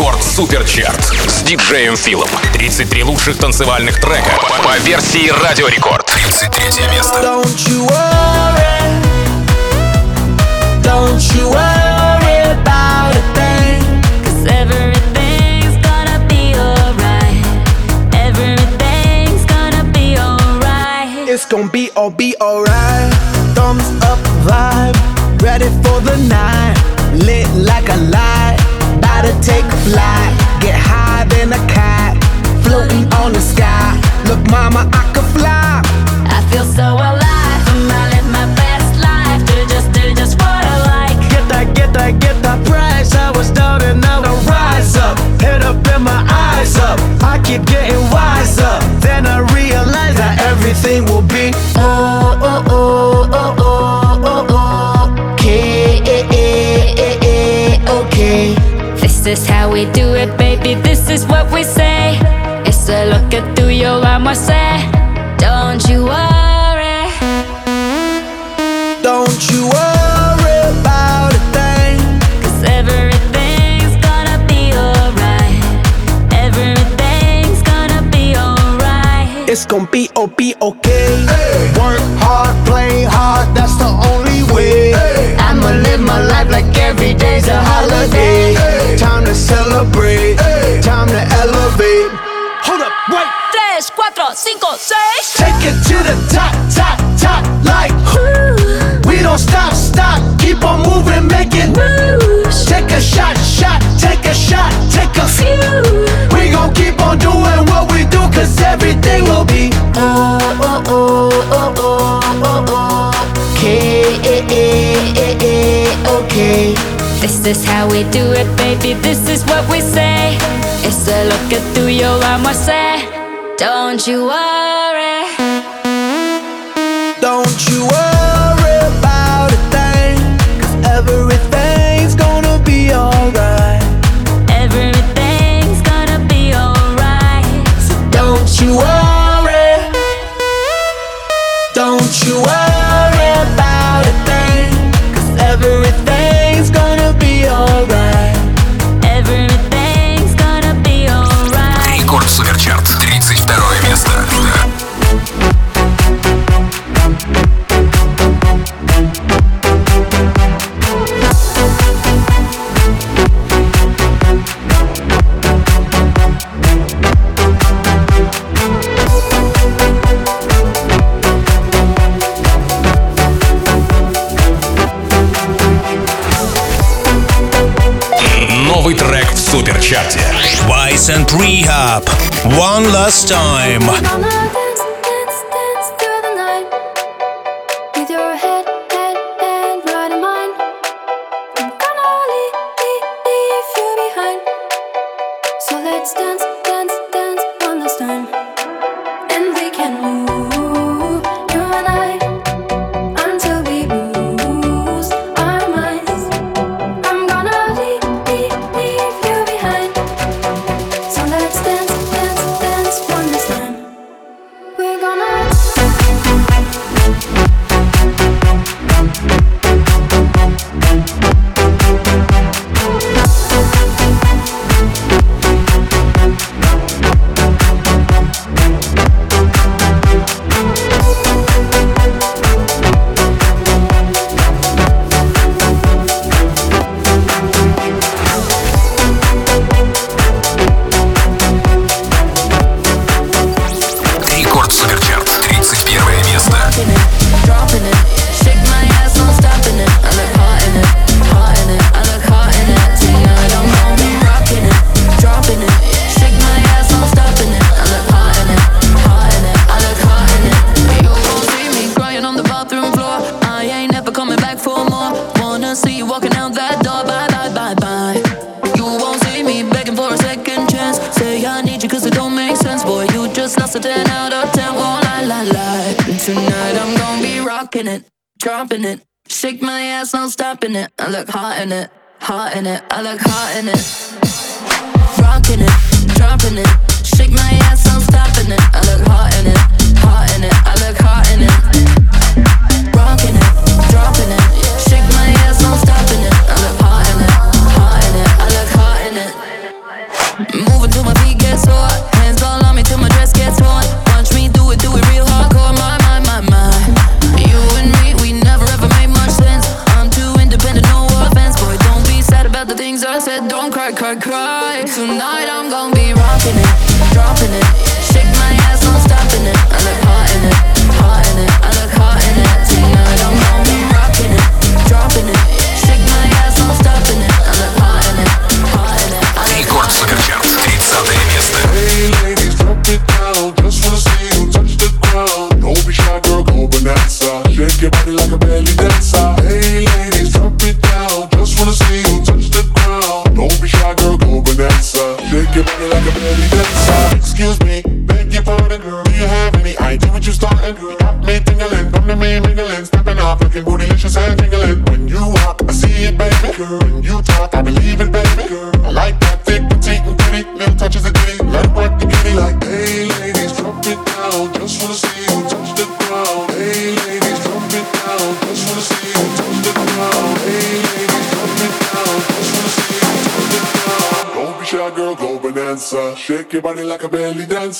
Рекорд Суперчарт с диджеем Филом. 33 лучших танцевальных трека по, по версии Радио Рекорд. 33 место. Don't you worry, don't you worry about a thing. Cause everything's gonna be alright. Everything's gonna be alright. It's gonna be all be alright. Thumbs up vibe, ready for the night. Lit like a light, to take a flight. Get higher than a cat, floating on the sky. Look, mama, I could fly. I feel so alive. I'm out live my best life. Do just, do just what I like. Get that, get that, get that price. I was down and now I rise up. Head up and my eyes up. I keep getting wiser. Then I realize that everything will be oh is how we do it, baby. This is what we say. It's a look at through your armor, say. Don't you worry. Don't you worry about a thing. Cause everything's gonna be alright. Everything's gonna be alright. It's gonna be oh be okay. Work hard, play hard. That's the only way. I'ma live my life like every day's a holiday. Time to celebrate. Time to elevate. Hold up, wait. Tres, cuatro, cinco, seis. Take it to the top, top, top. This is how we do it, baby. This is what we say. It's a look at through your armor, say. Don't you worry. Don't you worry в Суперчарте. Vice and Rehab. One last time.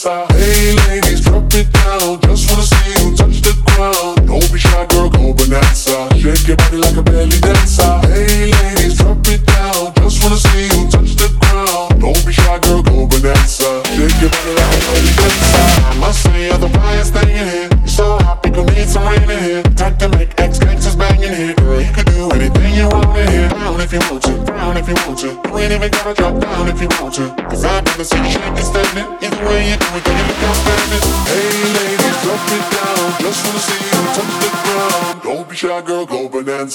dança.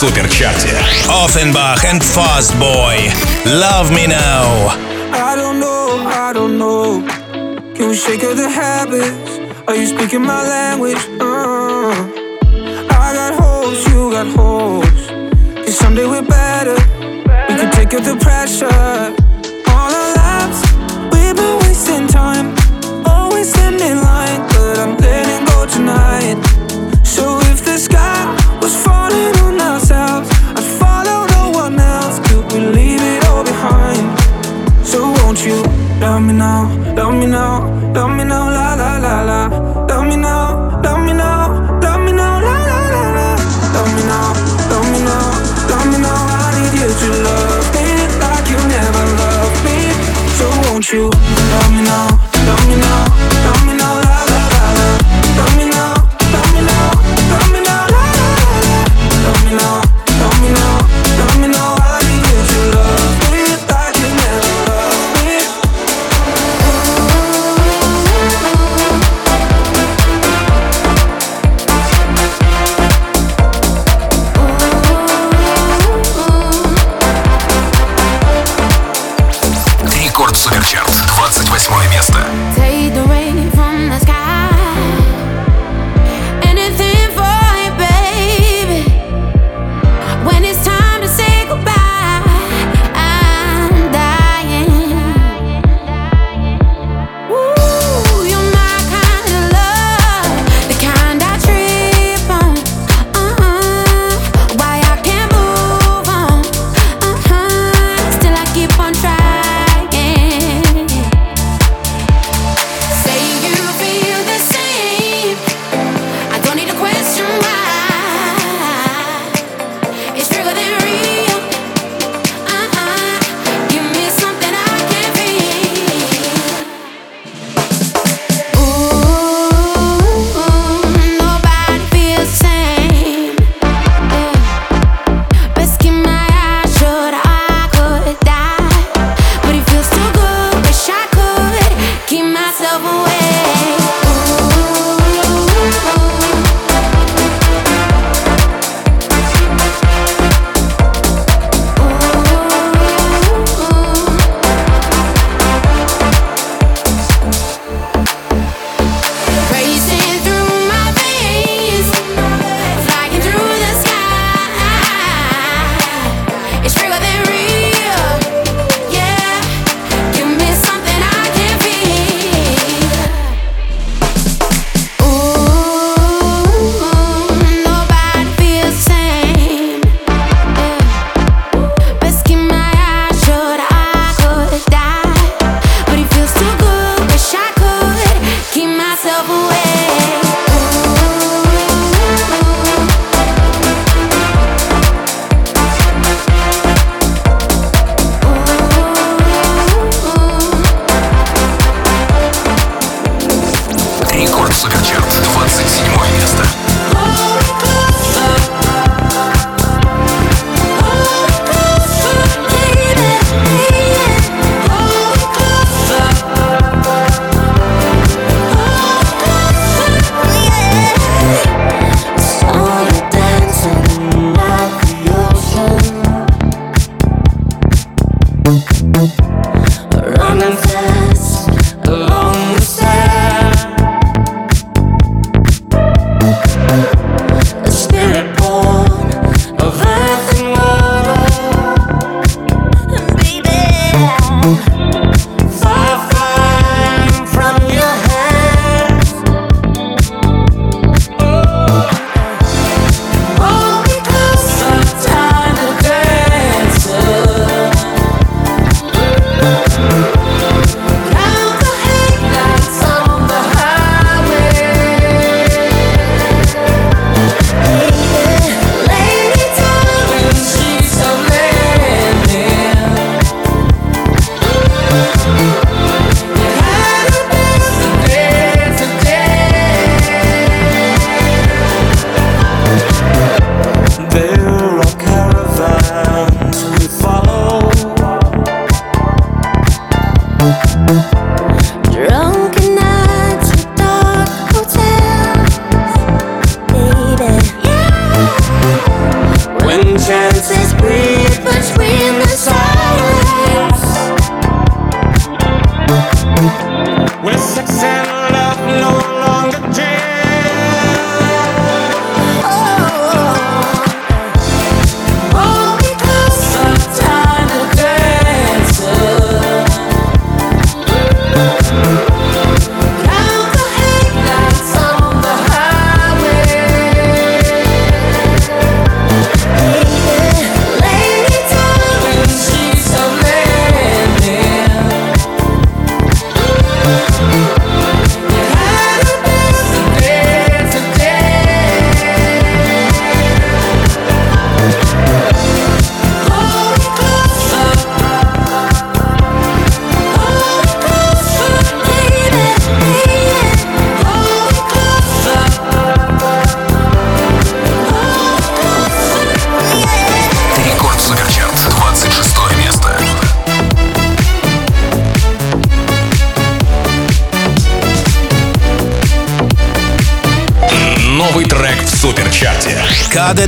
суперчарте. Offenbach and Fast Boy. Love me now. I don't know, I don't know. Can we shake of the habits? Are you speaking my language? Uh, I got holes, you got holes. And someday we're better. We can take up the pressure. All our lives, we've been wasting time. Always standing in line, but I'm letting go tonight. So if the sky was falling. Won't you love me now, love me now, love me now, la la la la. Love me now, love me now, love me now, la la la la. Love me now, love me now, love me now. I need you to love me like you never loved me. So won't you love me now?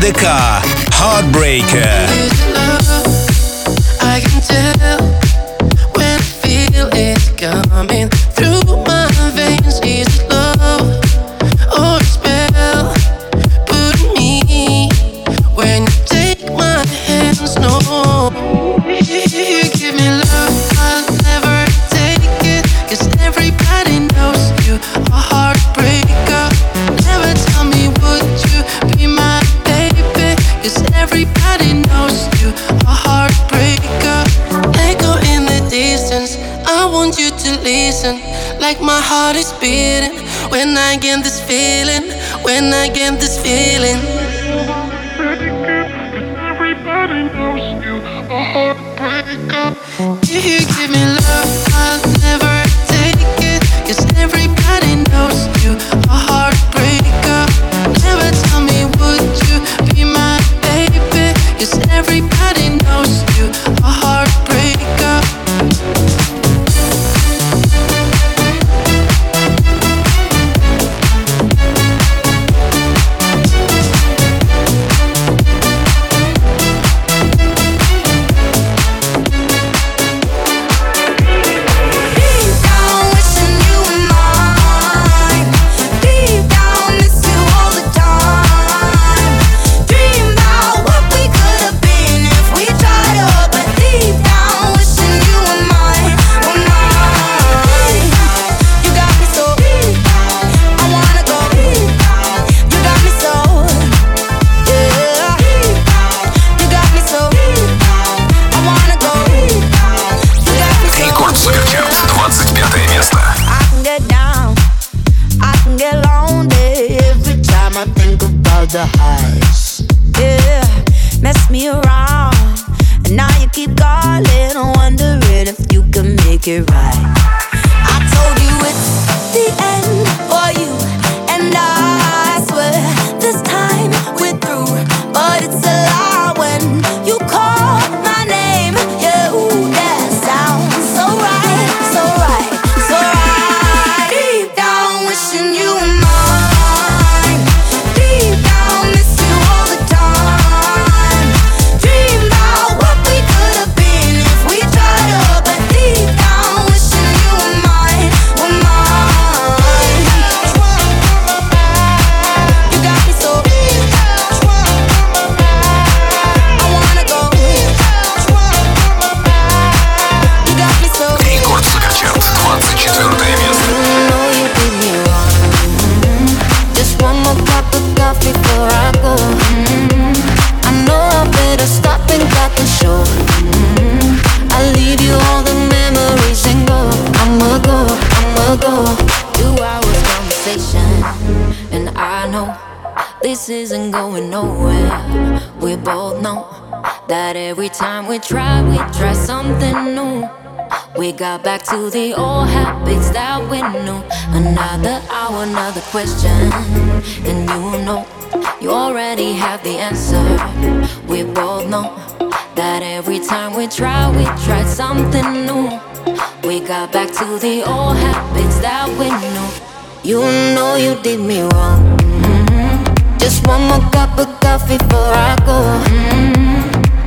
Deca, Heartbreaker. If you give me love, I'll Every time we try, we try something new. We got back to the old habits that we knew. Another hour, another question. And you know, you already have the answer. We both know that every time we try, we try something new. We got back to the old habits that we knew. You know you did me wrong. Mm-hmm. Just one more cup of coffee before I go. Mm-hmm.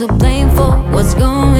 to blame for what's going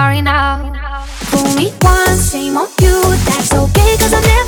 sorry now. For me once, shame on you. That's okay, cause I'm never.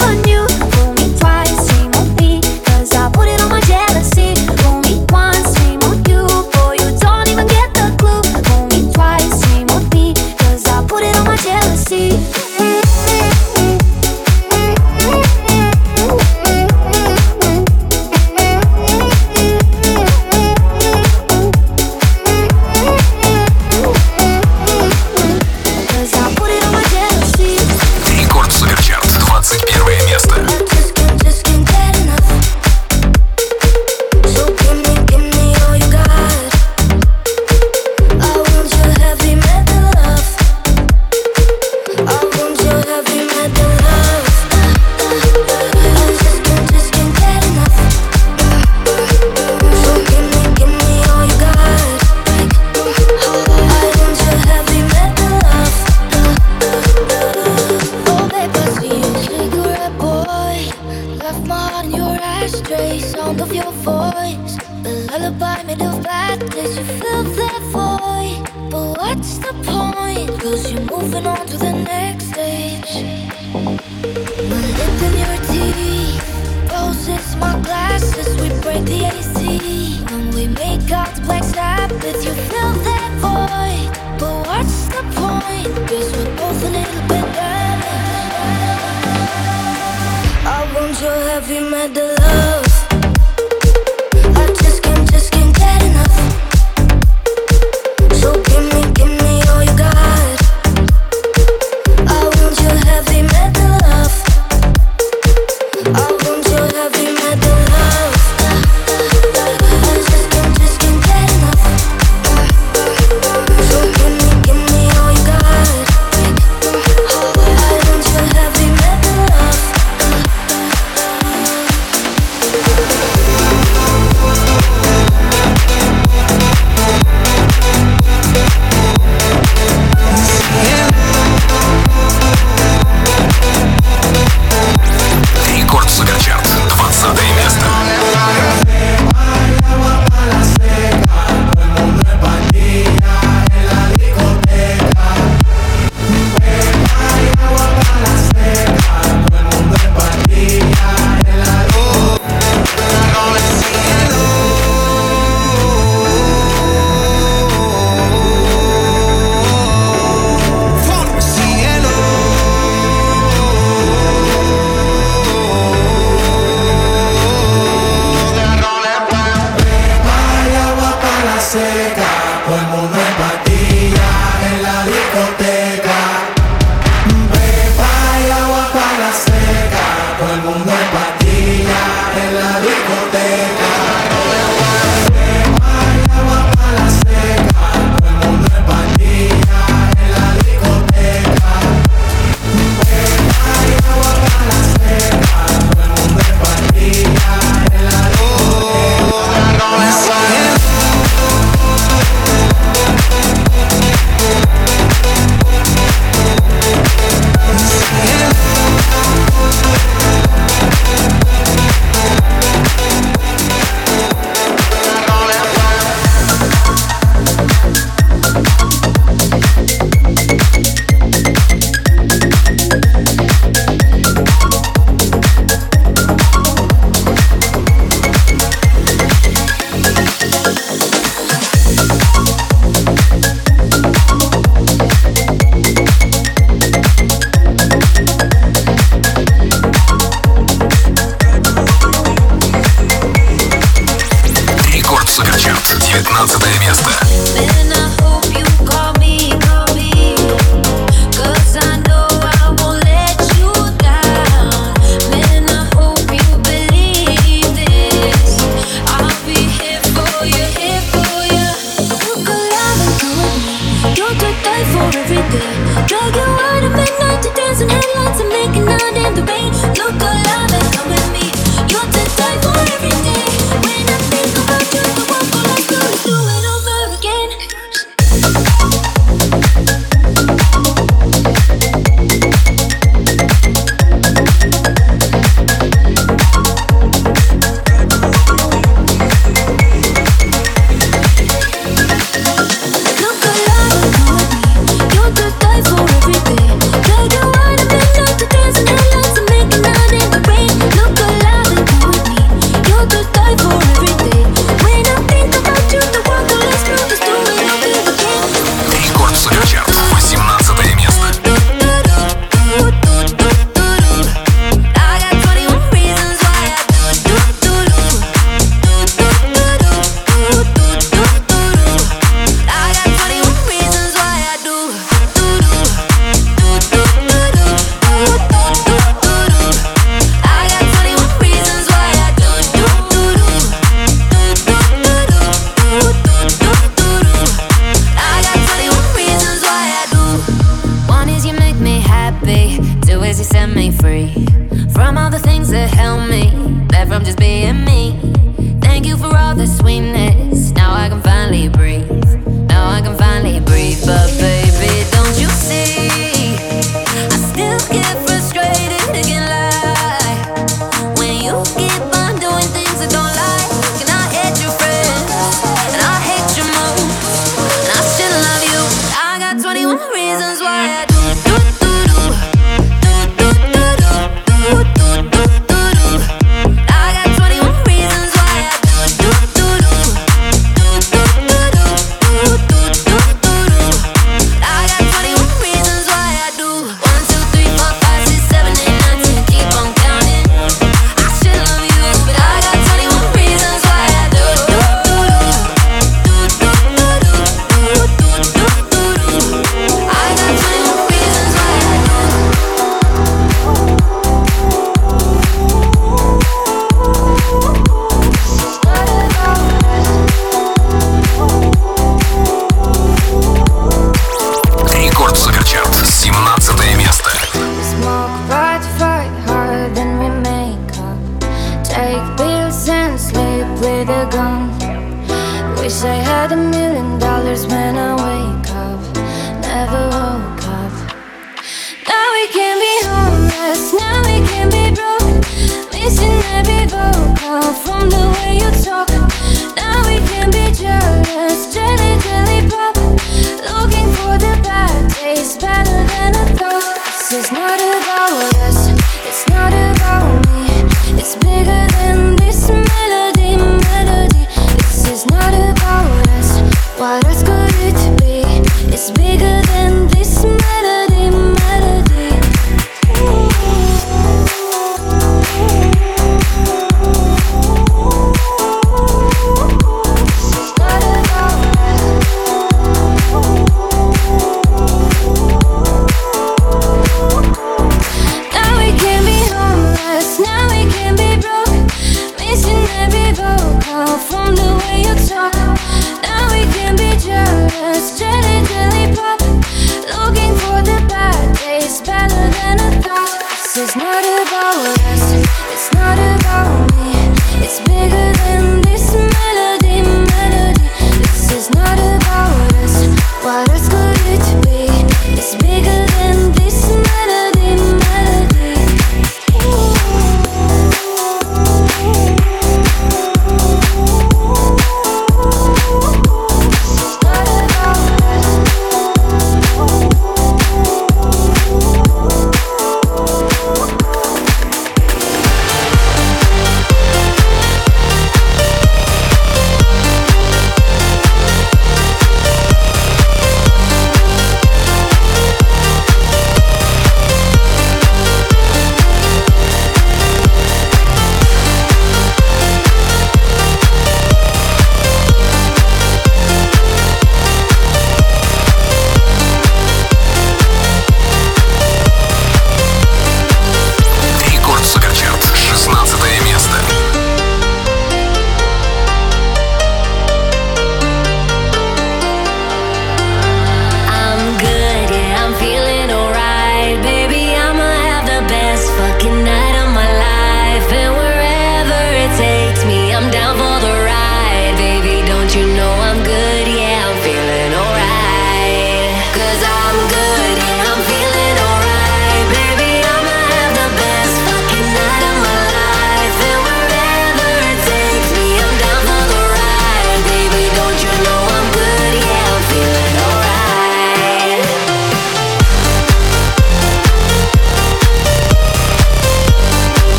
can't be broke. Missing every vocal from the way you talk.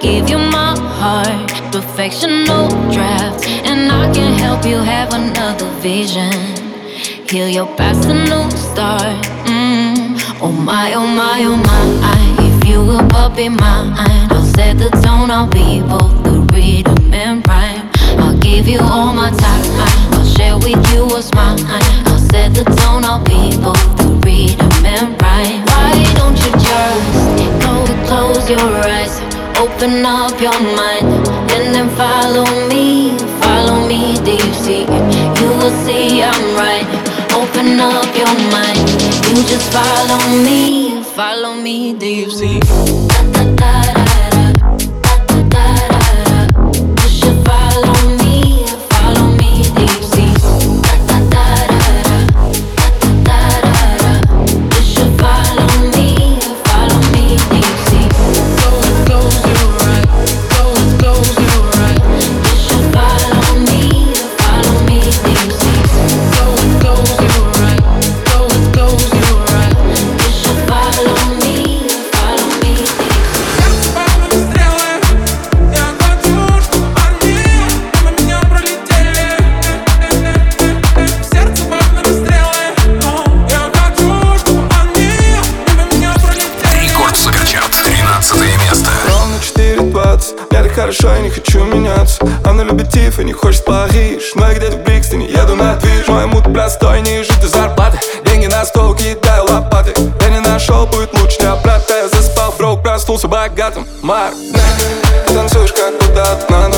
Give you my heart, perfection, no draft, and I can help you have another vision. Heal your past, a new start. Mm. Oh my, oh my, oh my. If you will but be mine, I'll set the tone. I'll be both the rhythm and rhyme. I'll give you all my time. I'll share with you what's mine. I'll set the tone. I'll be both the rhythm and rhyme. Why don't you just go close your eyes, open up your mind, and then follow me, follow me. You see? You will see I'm right. Open up your mind. You just follow me, follow me. You see? Da, da, da, хорошо, я не хочу меняться. Она любит Тиф и не хочет Париж. Но я где-то в Брикстоне, еду на движ. Мой мут простой, не жить зарплаты. Деньги на стол, кидаю лопаты. Я не нашел, будет лучше не оплата Я заспал, брок, проснулся богатым Марк, танцуешь как будто одна Но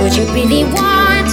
what you really want.